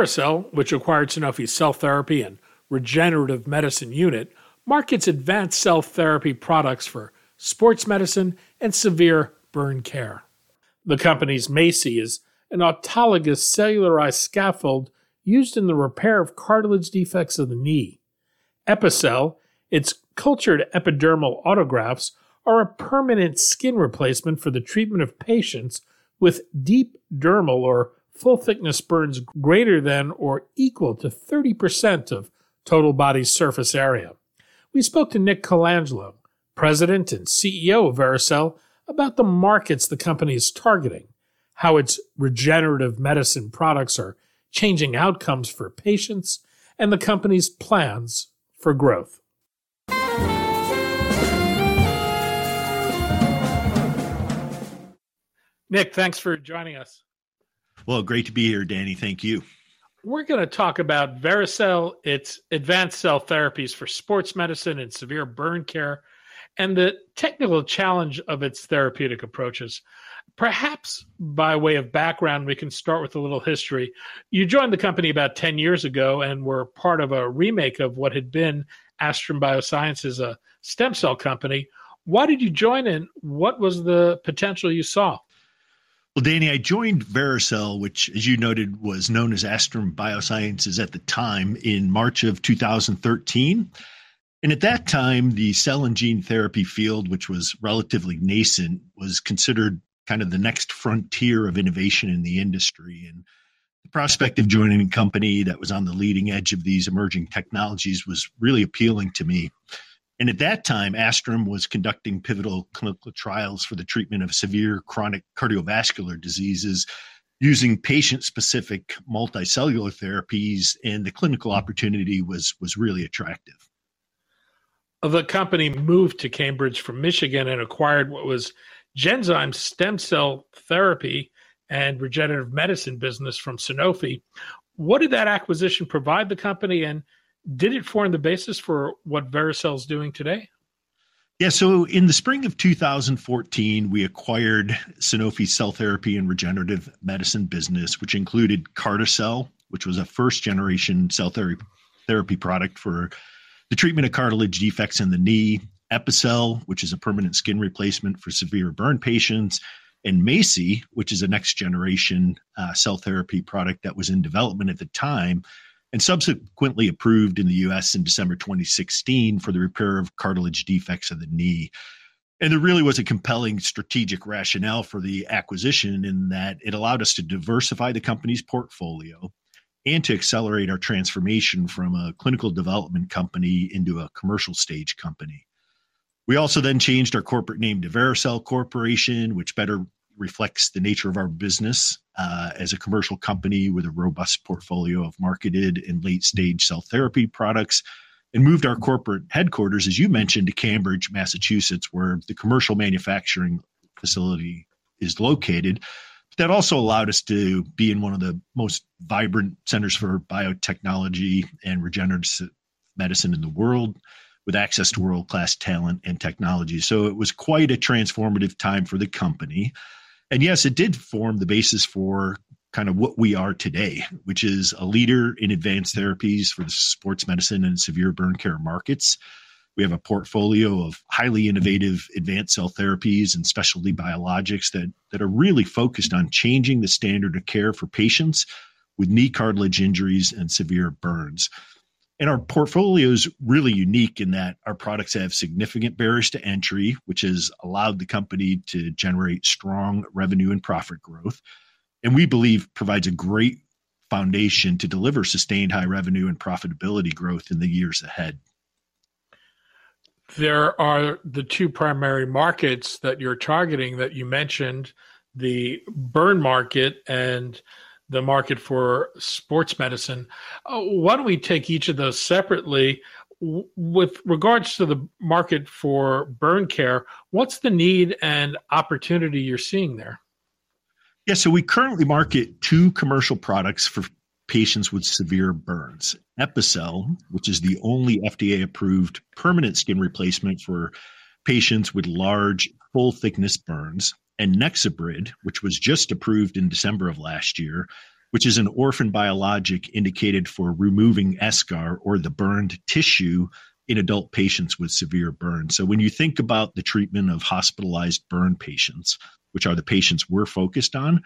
Vericel, which acquired Sanofi's cell therapy and regenerative medicine unit, markets advanced cell therapy products for sports medicine and severe burn care. The company's MACI is an autologous cellularized scaffold used in the repair of cartilage defects of the knee. Epicel, its cultured epidermal autografts, are a permanent skin replacement for the treatment of patients with deep dermal or full thickness burns greater than or equal to 30% of total body surface area. We spoke to Nick Colangelo, president and CEO of Vericel, about the markets the company is targeting, how its regenerative medicine products are changing outcomes for patients, and the company's plans for growth. Nick, thanks for joining us. Well, great to be here, Danny. Thank you. We're going to talk about Vericel, its advanced cell therapies for sports medicine and severe burn care, and the technical challenge of its therapeutic approaches. Perhaps by way of background, we can start with a little history. You joined the company about 10 years ago and were part of a remake of what had been Aastrom Biosciences, a stem cell company. Why did you join and what was the potential you saw? Well, Danny, I joined Vericel, which, as you noted, was known as Aastrom Biosciences at the time in March of 2013. And at that time, the cell and gene therapy field, which was relatively nascent, was considered kind of the next frontier of innovation in the industry. And the prospect of joining a company that was on the leading edge of these emerging technologies was really appealing to me. And at that time, Aastrom was conducting pivotal clinical trials for the treatment of severe chronic cardiovascular diseases using patient specific multicellular therapies, and the clinical opportunity was, was really attractive. The company moved to Cambridge from Michigan and acquired what was Genzyme's stem cell therapy and regenerative medicine business from Sanofi. What did that acquisition provide the company, and did it form the basis for what Vericel is doing today? Yeah, so in the spring of 2014, we acquired Sanofi's cell therapy and regenerative medicine business, which included Carticel, which was a first generation cell therapy, therapy product for the treatment of cartilage defects in the knee, Epicel, which is a permanent skin replacement for severe burn patients, and MACI, which is a next generation uh, cell therapy product that was in development at the time and subsequently approved in the US in December 2016 for the repair of cartilage defects of the knee. And there really was a compelling strategic rationale for the acquisition in that it allowed us to diversify the company's portfolio and to accelerate our transformation from a clinical development company into a commercial stage company. We also then changed our corporate name to Vericel Corporation, which better reflects the nature of our business uh, as a commercial company with a robust portfolio of marketed and late stage cell therapy products and moved our corporate headquarters, as you mentioned, to Cambridge, Massachusetts, where the commercial manufacturing facility is located. But That also allowed us to be in one of the most vibrant centers for biotechnology and regenerative medicine in the world with access to world class talent and technology. So it was quite a transformative time for the company. And yes, it did form the basis for kind of what we are today, which is a leader in advanced therapies for the sports medicine and severe burn care markets. We have a portfolio of highly innovative advanced cell therapies and specialty biologics that, that are really focused on changing the standard of care for patients with knee cartilage injuries and severe burns. And our portfolio is really unique in that our products have significant barriers to entry, which has allowed the company to generate strong revenue and profit growth. And we believe provides a great foundation to deliver sustained high revenue and profitability growth in the years ahead. There are the two primary markets that you're targeting that you mentioned the burn market and the market for sports medicine. Uh, why don't we take each of those separately? W- with regards to the market for burn care, what's the need and opportunity you're seeing there? Yeah, so we currently market two commercial products for patients with severe burns. Epicel, which is the only FDA approved permanent skin replacement for patients with large, full thickness burns, and Nexobrid, which was just approved in December of last year, which is an orphan biologic indicated for removing eschar or the burned tissue in adult patients with severe burns. So when you think about the treatment of hospitalized burn patients, which are the patients we're focused on,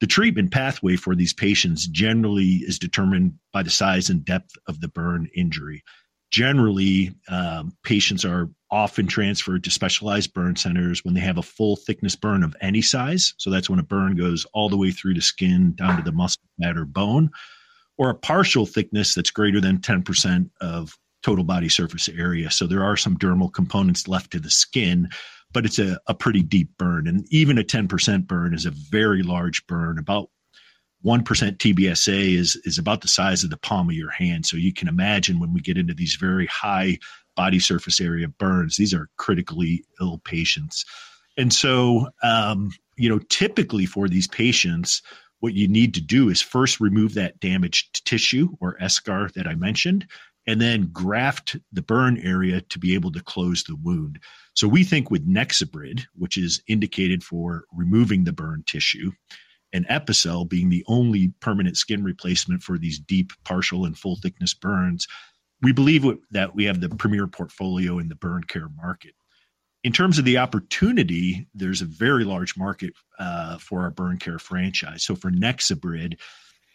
the treatment pathway for these patients generally is determined by the size and depth of the burn injury. Generally, um, patients are often transferred to specialized burn centers when they have a full thickness burn of any size. So that's when a burn goes all the way through the skin down to the muscle, fat, or bone, or a partial thickness that's greater than 10% of total body surface area. So there are some dermal components left to the skin, but it's a, a pretty deep burn. And even a 10% burn is a very large burn, about 1% TBSA is, is about the size of the palm of your hand. So you can imagine when we get into these very high body surface area burns, these are critically ill patients. And so, um, you know, typically for these patients, what you need to do is first remove that damaged tissue or eschar that I mentioned, and then graft the burn area to be able to close the wound. So we think with Nexobrid, which is indicated for removing the burn tissue, and Epicel being the only permanent skin replacement for these deep, partial, and full thickness burns, we believe that we have the premier portfolio in the burn care market. In terms of the opportunity, there's a very large market uh, for our burn care franchise. So for Nexobrid,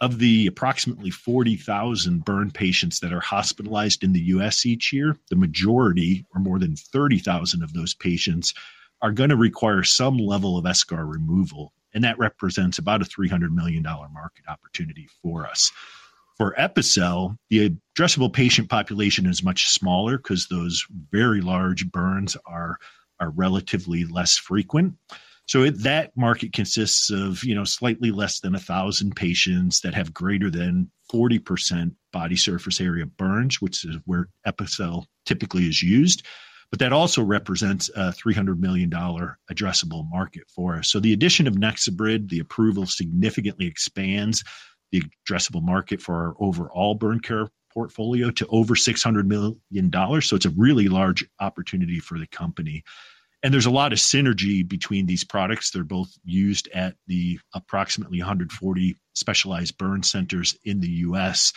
of the approximately 40,000 burn patients that are hospitalized in the US each year, the majority, or more than 30,000 of those patients, are going to require some level of eschar removal and that represents about a $300 million market opportunity for us. For Epicel, the addressable patient population is much smaller because those very large burns are, are relatively less frequent. So it, that market consists of you know slightly less than a thousand patients that have greater than forty percent body surface area burns, which is where Epicel typically is used but that also represents a $300 million addressable market for us. So the addition of NexoBrid, the approval significantly expands the addressable market for our overall burn care portfolio to over $600 million. So it's a really large opportunity for the company. And there's a lot of synergy between these products. They're both used at the approximately 140 specialized burn centers in the US.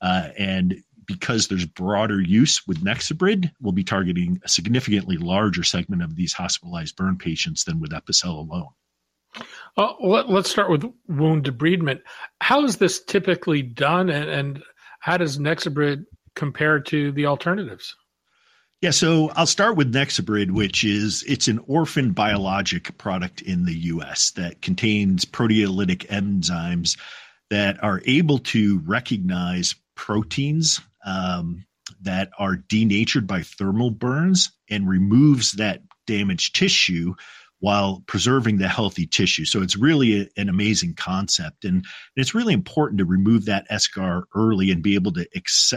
Uh, and because there's broader use with Nexobrid, we'll be targeting a significantly larger segment of these hospitalized burn patients than with Epicel alone. Uh, let, us start with wound debridement. How is this typically done, and, and how does Nexobrid compare to the alternatives? Yeah, so I'll start with Nexobrid, which is it's an orphan biologic product in the U.S. that contains proteolytic enzymes that are able to recognize proteins um, that are denatured by thermal burns and removes that damaged tissue while preserving the healthy tissue. So it's really a, an amazing concept. And it's really important to remove that eschar early and be able to ex-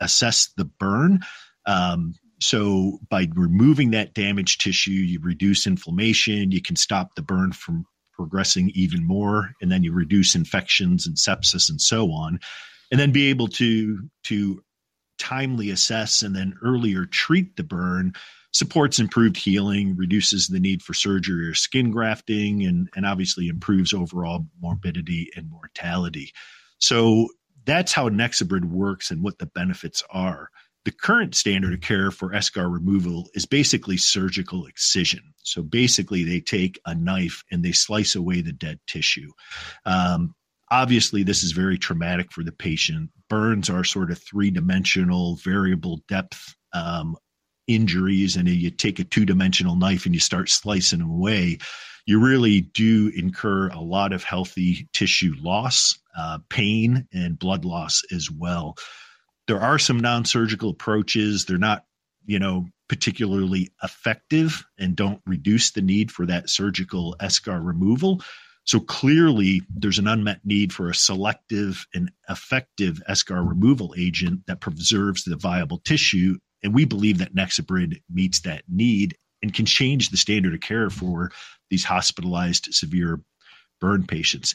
assess the burn. Um, so by removing that damaged tissue, you reduce inflammation, you can stop the burn from progressing even more, and then you reduce infections and sepsis and so on. And then be able to to timely assess and then earlier treat the burn supports improved healing, reduces the need for surgery or skin grafting, and, and obviously improves overall morbidity and mortality. So that's how Nexobrid works and what the benefits are. The current standard of care for eschar removal is basically surgical excision. So basically, they take a knife and they slice away the dead tissue. Um, obviously this is very traumatic for the patient burns are sort of three dimensional variable depth um, injuries and if you take a two dimensional knife and you start slicing them away you really do incur a lot of healthy tissue loss uh, pain and blood loss as well there are some non-surgical approaches they're not you know particularly effective and don't reduce the need for that surgical eschar removal. So clearly, there's an unmet need for a selective and effective eschar removal agent that preserves the viable tissue. And we believe that Nexobrid meets that need and can change the standard of care for these hospitalized severe burn patients.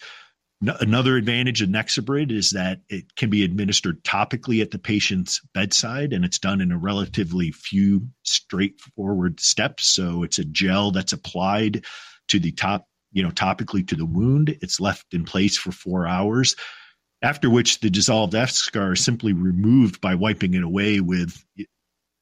Another advantage of Nexobrid is that it can be administered topically at the patient's bedside, and it's done in a relatively few straightforward steps. So it's a gel that's applied to the top, you know, topically to the wound. It's left in place for four hours, after which the dissolved eschar is simply removed by wiping it away with,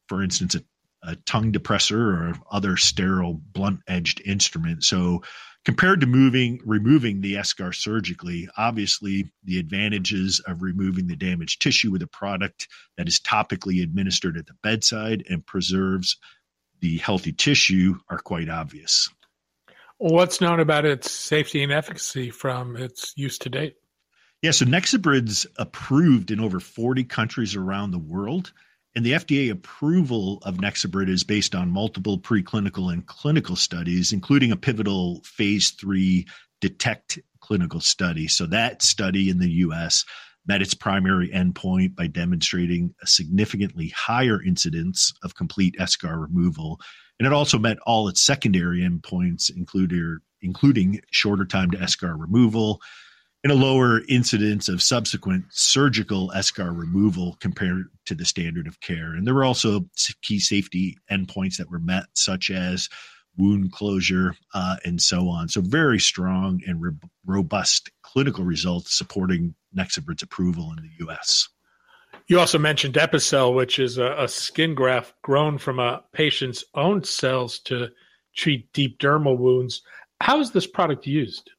for instance, a, a tongue depressor or other sterile blunt edged instrument. So compared to moving removing the eschar surgically obviously the advantages of removing the damaged tissue with a product that is topically administered at the bedside and preserves the healthy tissue are quite obvious what's known about its safety and efficacy from its use to date yeah so nexobrid's approved in over 40 countries around the world and the FDA approval of Nexobrid is based on multiple preclinical and clinical studies, including a pivotal phase three DETECT clinical study. So that study in the US met its primary endpoint by demonstrating a significantly higher incidence of complete eschar removal. And it also met all its secondary endpoints, including, shorter time to eschar removal, and a lower incidence of subsequent surgical eschar removal compared to the standard of care. And there were also key safety endpoints that were met, such as wound closure uh, and so on. So, very strong and re- robust clinical results supporting Nexobrid's approval in the US. You also mentioned Epicel, which is a, a skin graft grown from a patient's own cells to treat deep dermal wounds. How is this product used?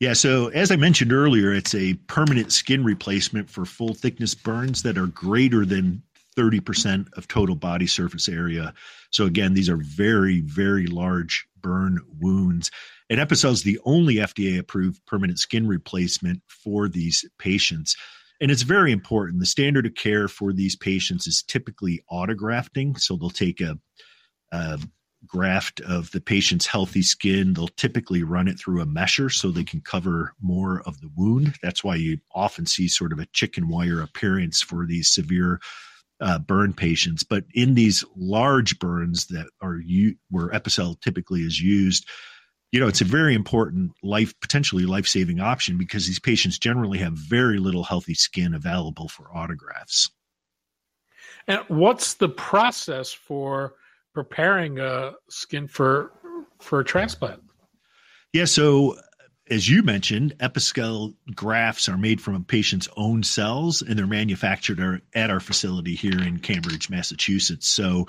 Yeah, so as I mentioned earlier, it's a permanent skin replacement for full thickness burns that are greater than 30% of total body surface area. So again, these are very, very large burn wounds. And Epicel is the only FDA approved permanent skin replacement for these patients. And it's very important. The standard of care for these patients is typically autografting. So they'll take a, a graft of the patient's healthy skin. They'll typically run it through a mesher so they can cover more of the wound. That's why you often see sort of a chicken wire appearance for these severe uh, burn patients. But in these large burns that are u- where Epicel typically is used, you know, it's a very important life, potentially life saving option because these patients generally have very little healthy skin available for autografts. And what's the process for preparing a skin for for a transplant? Yeah, so as you mentioned, Epicel grafts are made from a patient's own cells and they're manufactured at our facility here in Cambridge, Massachusetts. So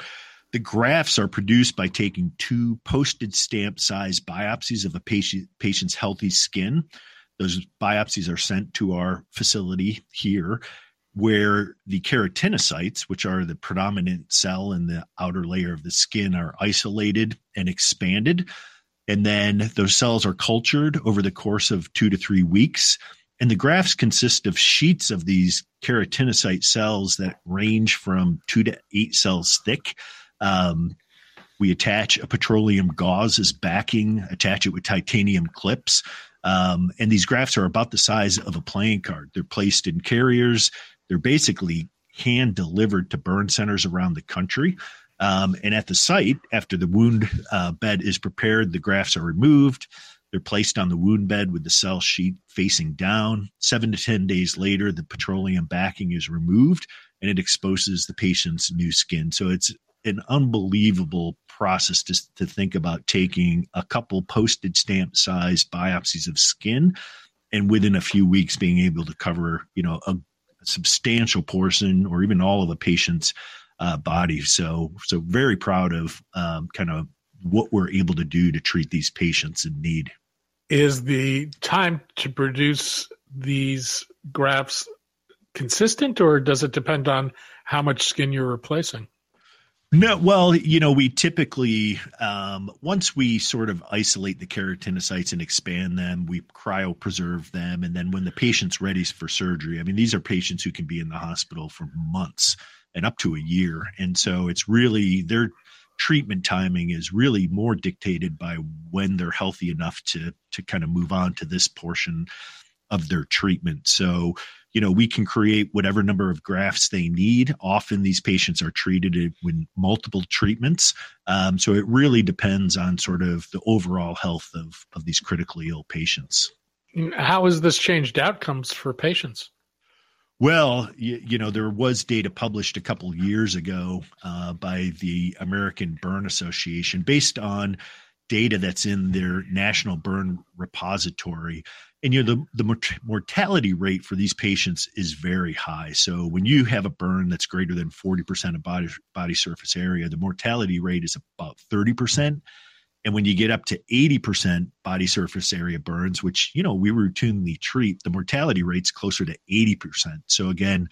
the grafts are produced by taking two postage stamp size biopsies of a patient, patient's healthy skin. Those biopsies are sent to our facility here where the keratinocytes, which are the predominant cell in the outer layer of the skin, are isolated and expanded. And then those cells are cultured over the course of two to three weeks. And the grafts consist of sheets of these keratinocyte cells that range from two to eight cells thick. Um, we attach a petroleum gauze as backing, attach it with titanium clips. Um, and these grafts are about the size of a playing card. They're placed in carriers they're basically hand delivered to burn centers around the country. Um, and at the site, after the wound uh, bed is prepared, the grafts are removed. They're placed on the wound bed with the cell sheet facing down. Seven to 10 days later, the petroleum backing is removed and it exposes the patient's new skin. So it's an unbelievable process to, to think about taking a couple postage stamp size biopsies of skin and within a few weeks being able to cover, you know, a substantial portion or even all of the patient's uh, body. So, so very proud of um, kind of what we're able to do to treat these patients in need. Is the time to produce these grafts consistent, or does it depend on how much skin you're replacing? No, well, you know, we typically um, once we sort of isolate the keratinocytes and expand them, we cryopreserve them, and then when the patient's ready for surgery, I mean, these are patients who can be in the hospital for months and up to a year, and so it's really they're treatment timing is really more dictated by when they're healthy enough to to kind of move on to this portion of their treatment. So, you know, we can create whatever number of grafts they need. Often these patients are treated with multiple treatments. Um, so it really depends on sort of the overall health of, of these critically ill patients. How has this changed outcomes for patients? Well, you, you, know, there was data published a couple years ago uh, by the American Burn Association based on data that's in their national burn repository. And you know, the, the mortality rate for these patients is very high. So when you have a burn that's greater than 40% of body, body surface area, the mortality rate is about 30%. And when you get up to 80% body surface area burns, which, you know, we routinely treat, the mortality rate's closer to 80%. So again,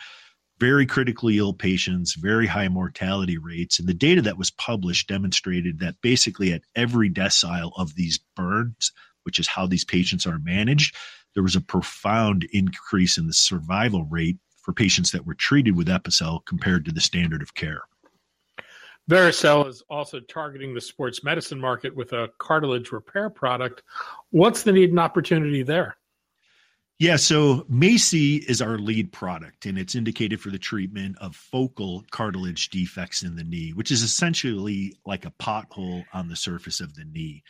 very critically ill patients, very high mortality rates. And the data that was published demonstrated that basically at every decile of these burns, which is how these patients are managed, there was a profound increase in the survival rate for patients that were treated with Epicel compared to the standard of care. Vericel is also targeting the sports medicine market with a cartilage repair product. What's the need and opportunity there? Yeah, so MACI is our lead product, and it's indicated for the treatment of focal cartilage defects in the knee, which is essentially like a pothole on the surface of the knee.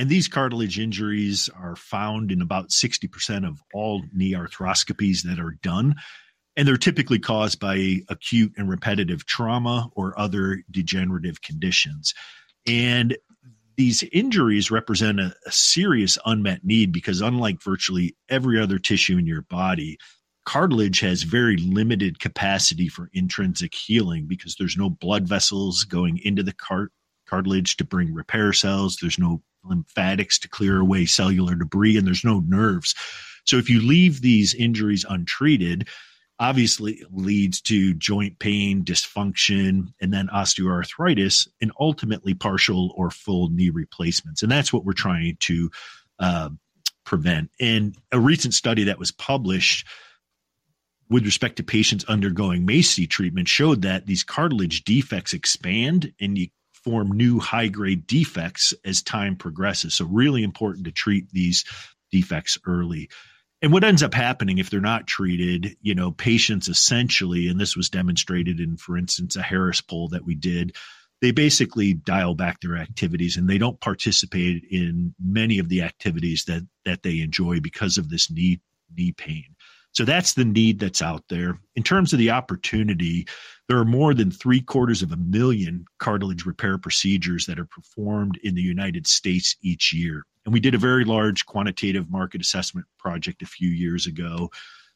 And these cartilage injuries are found in about 60% of all knee arthroscopies that are done and they're typically caused by acute and repetitive trauma or other degenerative conditions. And these injuries represent a, a, serious unmet need because, unlike virtually every other tissue in your body, cartilage has very limited capacity for intrinsic healing because there's no blood vessels going into the cart- cartilage to bring repair cells, there's no lymphatics to clear away cellular debris, and there's no nerves. So, if you leave these injuries untreated, obviously leads to joint pain, dysfunction, and then osteoarthritis, and ultimately partial or full knee replacements. And that's what we're trying to uh, prevent. And a recent study that was published with respect to patients undergoing MACI treatment showed that these cartilage defects expand and you form new high grade defects as time progresses. So, really important to treat these defects early. And what ends up happening if they're not treated, you know, patients essentially, and this was demonstrated in, for instance, a Harris poll that we did, they basically dial back their activities and they don't participate in many of the activities that that they enjoy because of this knee knee pain. So that's the need that's out there. In terms of the opportunity, there are more than three quarters of a million cartilage repair procedures that are performed in the United States each year. And we did a very large quantitative market assessment project a few years ago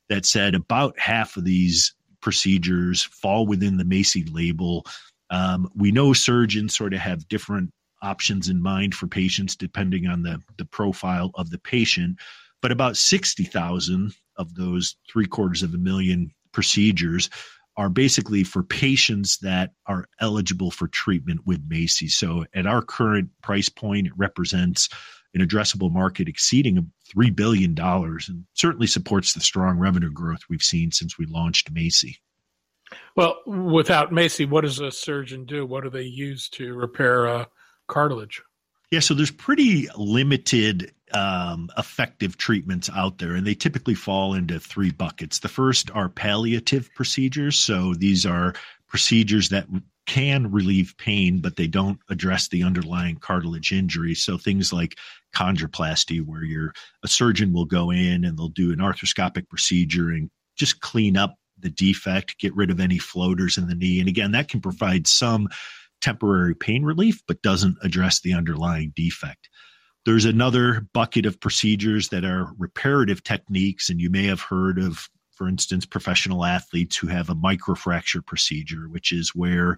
that said about half of these procedures fall within the MACI label. Um, we know surgeons sort of have different options in mind for patients depending on the, the profile of the patient, but about 60,000 of those three quarters of a million procedures are basically for patients that are eligible for treatment with MACI. So at our current price point, it represents an addressable market exceeding $3 billion and certainly supports the strong revenue growth we've seen since we launched MACI. Well, without MACI, what does a surgeon do? What do they use to repair cartilage? Yeah, so there's pretty limited um, effective treatments out there, and they typically fall into three buckets. The first are palliative procedures. So these are procedures that can relieve pain, but they don't address the underlying cartilage injury. So things like chondroplasty, where you a surgeon will go in and they'll do an arthroscopic procedure and just clean up the defect, get rid of any floaters in the knee. And again, that can provide some temporary pain relief, but doesn't address the underlying defect. There's another bucket of procedures that are reparative techniques, and you may have heard of, for instance, professional athletes who have a microfracture procedure, which is where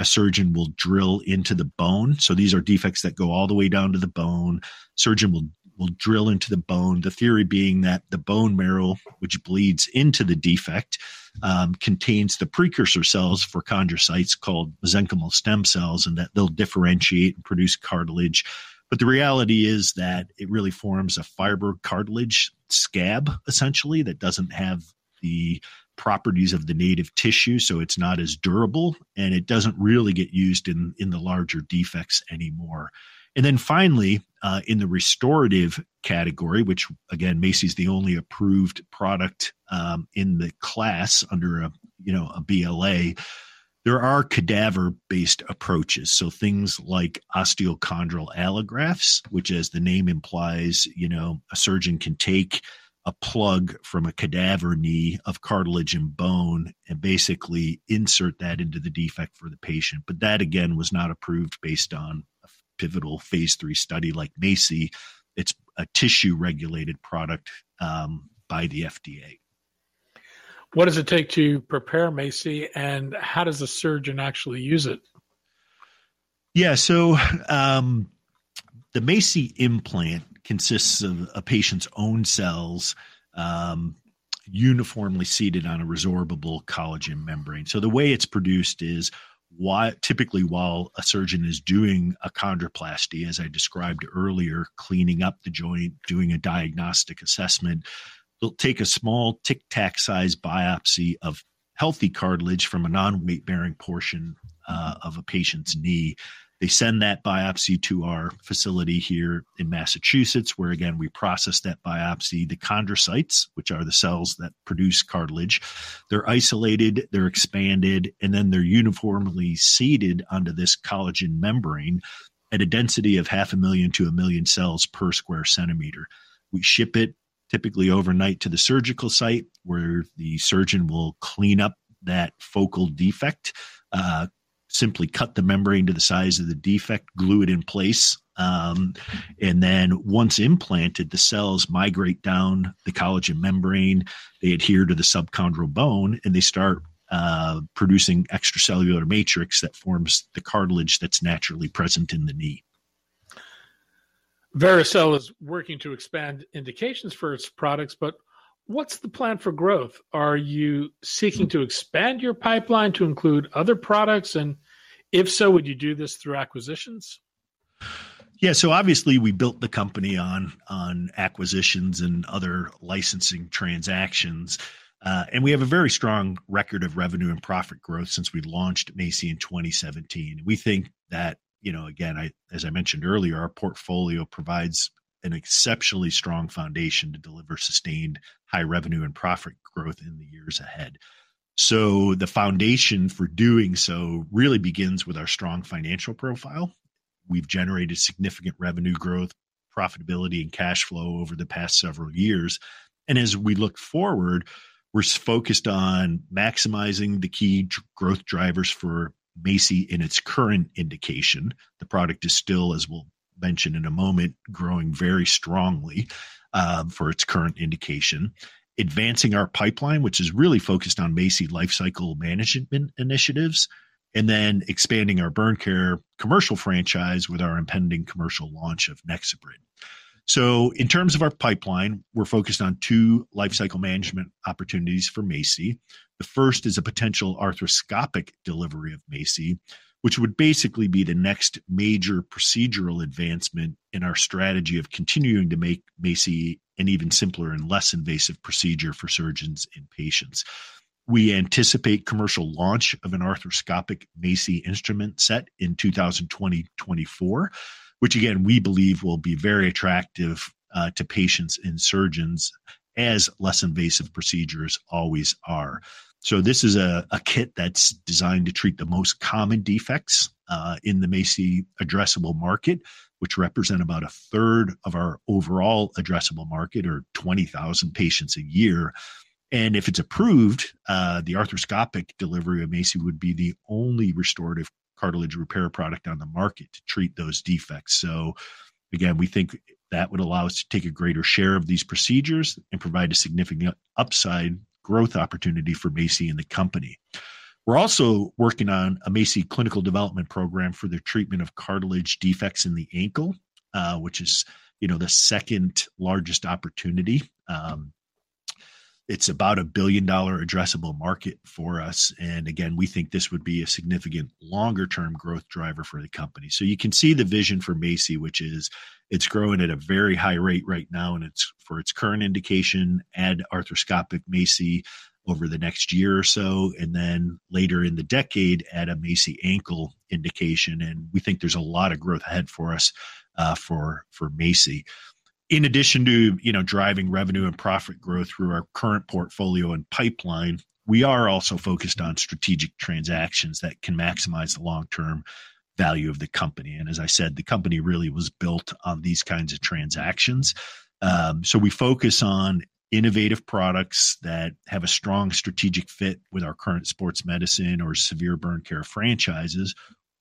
a surgeon will drill into the bone. So these are defects that go all the way down to the bone. Surgeon will will drill into the bone. The theory being that the bone marrow, which bleeds into the defect, um, contains the precursor cells for chondrocytes called mesenchymal stem cells, and that they'll differentiate and produce cartilage. But the reality is that it really forms a fiber cartilage scab, essentially, that doesn't have the properties of the native tissue, so it's not as durable, and it doesn't really get used in in the larger defects anymore. And then finally, uh, in the restorative category, which again, MACI's the only approved product um, in the class under a you know a BLA. There are cadaver based approaches. So things like osteochondral allografts, which, as the name implies, you know, a surgeon can take a plug from a cadaver knee of cartilage and bone and basically insert that into the defect for the patient. But that again was not approved based on pivotal phase three study like MACI. It's a tissue regulated product um, by the FDA. What does it take to prepare MACI, and how does a surgeon actually use it? Yeah, so um, the MACI implant consists of a patient's own cells um, uniformly seated on a resorbable collagen membrane. So the way it's produced is why typically while a surgeon is doing a chondroplasty, as I described earlier, cleaning up the joint, doing a diagnostic assessment, they'll take a small tic tac size biopsy of healthy cartilage from a non weight bearing portion uh, of a patient's knee. They send that biopsy to our facility here in Massachusetts, where again we process that biopsy. The chondrocytes, which are the cells that produce cartilage, they're isolated, they're expanded, and then they're uniformly seeded onto this collagen membrane at a density of half a million to a million cells per square centimeter. We ship it typically overnight to the surgical site where the surgeon will clean up that focal defect, uh, simply cut the membrane to the size of the defect, glue it in place. Um, and then once implanted, the cells migrate down the collagen membrane. They adhere to the subchondral bone and they start uh, producing extracellular matrix that forms the cartilage that's naturally present in the knee. Vericel is working to expand indications for its products, but what's the plan for growth? Are you seeking to expand your pipeline to include other products? And if so, would you do this through acquisitions? Yeah, so obviously we built the company on on acquisitions and other licensing transactions. Uh, and we have a very strong record of revenue and profit growth since we launched MACI in 2017. We think that you know, again, I as I mentioned earlier, our portfolio provides an exceptionally strong foundation to deliver sustained high revenue and profit growth in the years ahead. So the foundation for doing so really begins with our strong financial profile. We've generated significant revenue growth, profitability, and cash flow over the past several years. And as we look forward, we're focused on maximizing the key growth drivers for MACI in its current indication. The product is still, as we'll mention in a moment, growing very strongly um, for its current indication. Advancing our pipeline, which is really focused on MACI lifecycle management initiatives, and then expanding our burn care commercial franchise with our impending commercial launch of NexoBrid. So, in terms of our pipeline, we're focused on two lifecycle management opportunities for MACI. The first is a potential arthroscopic delivery of MACI, which would basically be the next major procedural advancement in our strategy of continuing to make MACI an even simpler and less invasive procedure for surgeons and patients. We anticipate commercial launch of an arthroscopic MACI instrument set in 2020 24, which again, we believe will be very attractive uh, to patients and surgeons as less invasive procedures always are. So this is a, a kit that's designed to treat the most common defects uh, in the MACI addressable market, which represent about a third of our overall addressable market, or 20,000 patients a year. And if it's approved, uh, the arthroscopic delivery of MACI would be the only restorative cartilage repair product on the market to treat those defects. So, again, we think that would allow us to take a greater share of these procedures and provide a significant upside growth opportunity for MACI and the company. We're also working on a MACI clinical development program for the treatment of cartilage defects in the ankle, uh, which is you know the second largest opportunity. Um, it's about a billion dollar addressable market for us. And again, we think this would be a significant longer term growth driver for the company. So you can see the vision for MACI, which is it's growing at a very high rate right now. And it's for its current indication, add arthroscopic MACI over the next year or so. And then later in the decade, add a MACI ankle indication. And we think there's a lot of growth ahead for us uh, for, for MACI. In addition to you know driving revenue and profit growth through our current portfolio and pipeline, we are also focused on strategic transactions that can maximize the long term value of the company. And as I said, the company really was built on these kinds of transactions. Um, so we focus on innovative products that have a strong strategic fit with our current sports medicine or severe burn care franchises,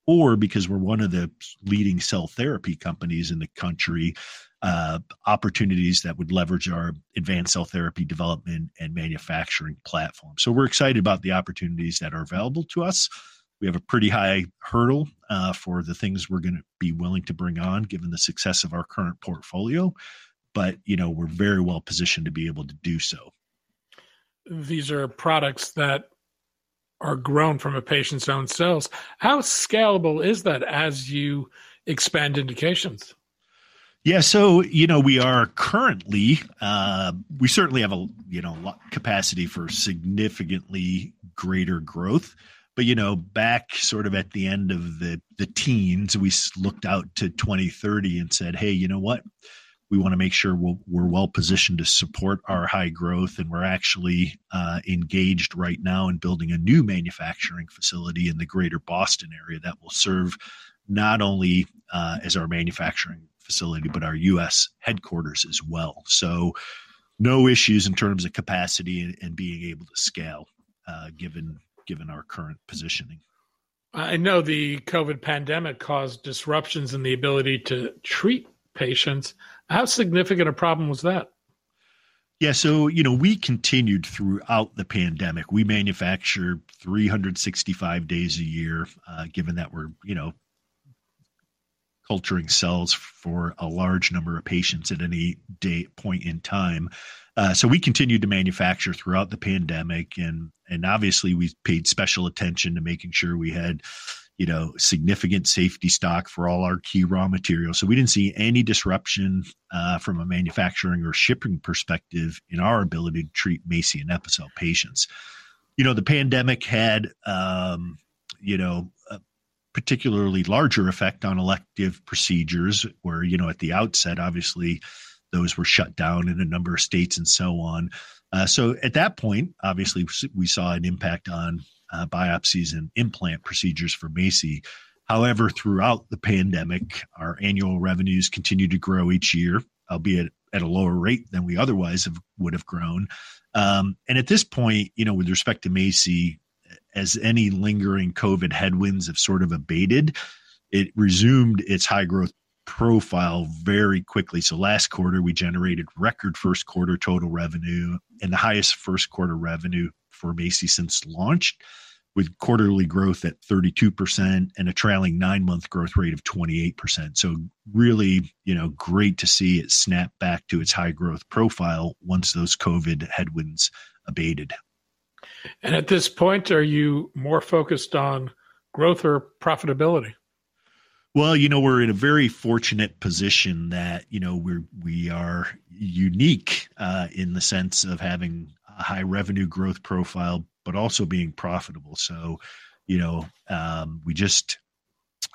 or because we're one of the leading cell therapy companies in the country, uh, opportunities that would leverage our advanced cell therapy development and manufacturing platform. So we're excited about the opportunities that are available to us. We have a pretty high hurdle uh, for the things we're going to be willing to bring on, given the success of our current portfolio but you know we're very well positioned to be able to do so these are products that are grown from a patient's own cells how scalable is that as you expand indications? Yeah, so you know we are currently uh, we certainly have a you know capacity for significantly greater growth, but you know back sort of at the end of the the teens, we looked out to 2030 and said, hey, you know what, we want to make sure we're, we're, well positioned to support our high growth. And we're actually uh, engaged right now in building a new manufacturing facility in the greater Boston area that will serve not only uh, as our manufacturing facility, but our U.S. headquarters as well. So, no issues in terms of capacity and, and being able to scale, uh, given given our current positioning. I know the COVID pandemic caused disruptions in the ability to treat patients. How significant a problem was that? Yeah, so you know, we continued throughout the pandemic. We manufacture 365 days a year, uh, given that we're you know culturing cells for a large number of patients at any day point in time. Uh, so we continued to manufacture throughout the pandemic, and and obviously we paid special attention to making sure we had you know, significant safety stock for all our key raw materials. So we didn't see any disruption uh, from a manufacturing or shipping perspective in our ability to treat MACI and Epicel patients. You know, the pandemic had, um, you know, a particularly larger effect on elective procedures, where you know at the outset, obviously, those were shut down in a number of states and so on. Uh, so at that point, obviously, we saw an impact on uh, biopsies and implant procedures for MACI. However, throughout the pandemic, our annual revenues continue to grow each year, albeit at a lower rate than we otherwise have, would have grown. Um, and at this point, you know, with respect to MACI, as any lingering COVID headwinds have sort of abated, it resumed its high growth profile very quickly. So last quarter, we generated record first quarter total revenue and the highest first quarter revenue for MACI since launched, with quarterly growth at 32% and a trailing nine month growth rate of 28%. So, really, you know, great to see it snap back to its high growth profile once those COVID headwinds abated. And at this point, are you more focused on growth or profitability? Well, you know, we're in a very fortunate position that you know we're we are unique uh, in the sense of having a high revenue growth profile, but also being profitable. So, you know, um, we just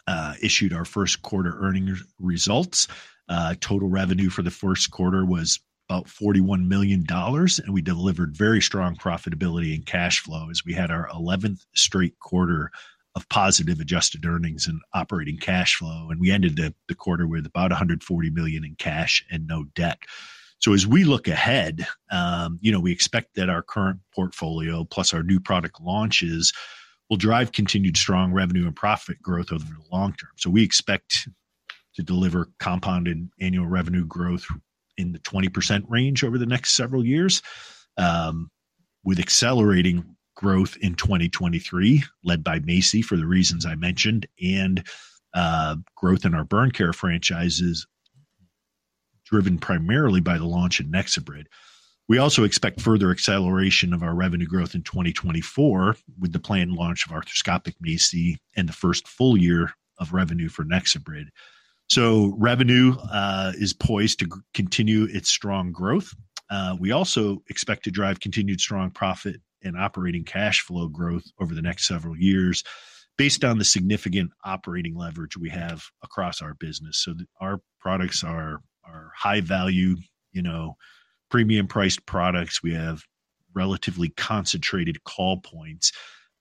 uh, issued our first quarter earnings results. Uh, total revenue for the first quarter was about $41 million, and we delivered very strong profitability and cash flow as we had our 11th straight quarter of positive adjusted earnings and operating cash flow. And we ended the, the quarter with about 140 million in cash and no debt. So as we look ahead, um, you know, we expect that our current portfolio plus our new product launches will drive continued strong revenue and profit growth over the long term. So we expect to deliver compounded annual revenue growth in the 20% range over the next several years, um, with accelerating growth in 2023, led by MACI for the reasons I mentioned, and uh, growth in our burn care franchises driven primarily by the launch of NexoBrid. We also expect further acceleration of our revenue growth in 2024 with the planned launch of arthroscopic MACI and the first full year of revenue for NexoBrid. So revenue uh, is poised to continue its strong growth. Uh, we also expect to drive continued strong profit and operating cash flow growth over the next several years based on the significant operating leverage we have across our business. So our products are are high value, you know, premium priced products. We have relatively concentrated call points.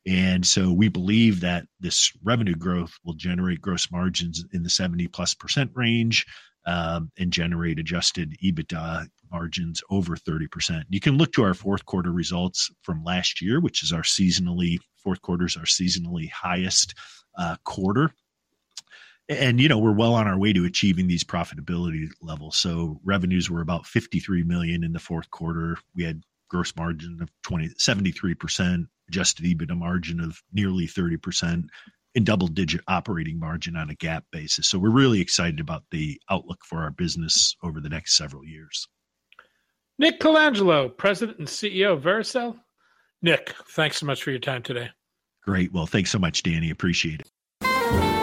And so we believe that this revenue growth will generate gross margins in the 70 plus percent range um, and generate adjusted EBITDA margins over 30%. You can look to our fourth quarter results from last year, which is our seasonally, fourth quarter is our seasonally highest uh, quarter. And, you know, we're well on our way to achieving these profitability levels. So revenues were about 53 million in the fourth quarter. We had gross margin of 20, 73%, adjusted EBITDA margin of nearly 30%, and double digit operating margin on a GAAP basis. So we're really excited about the outlook for our business over the next several years. Nick Colangelo, President and CEO of Vericel. Nick, thanks so much for your time today. Great. Well, thanks so much, Danny. Appreciate it.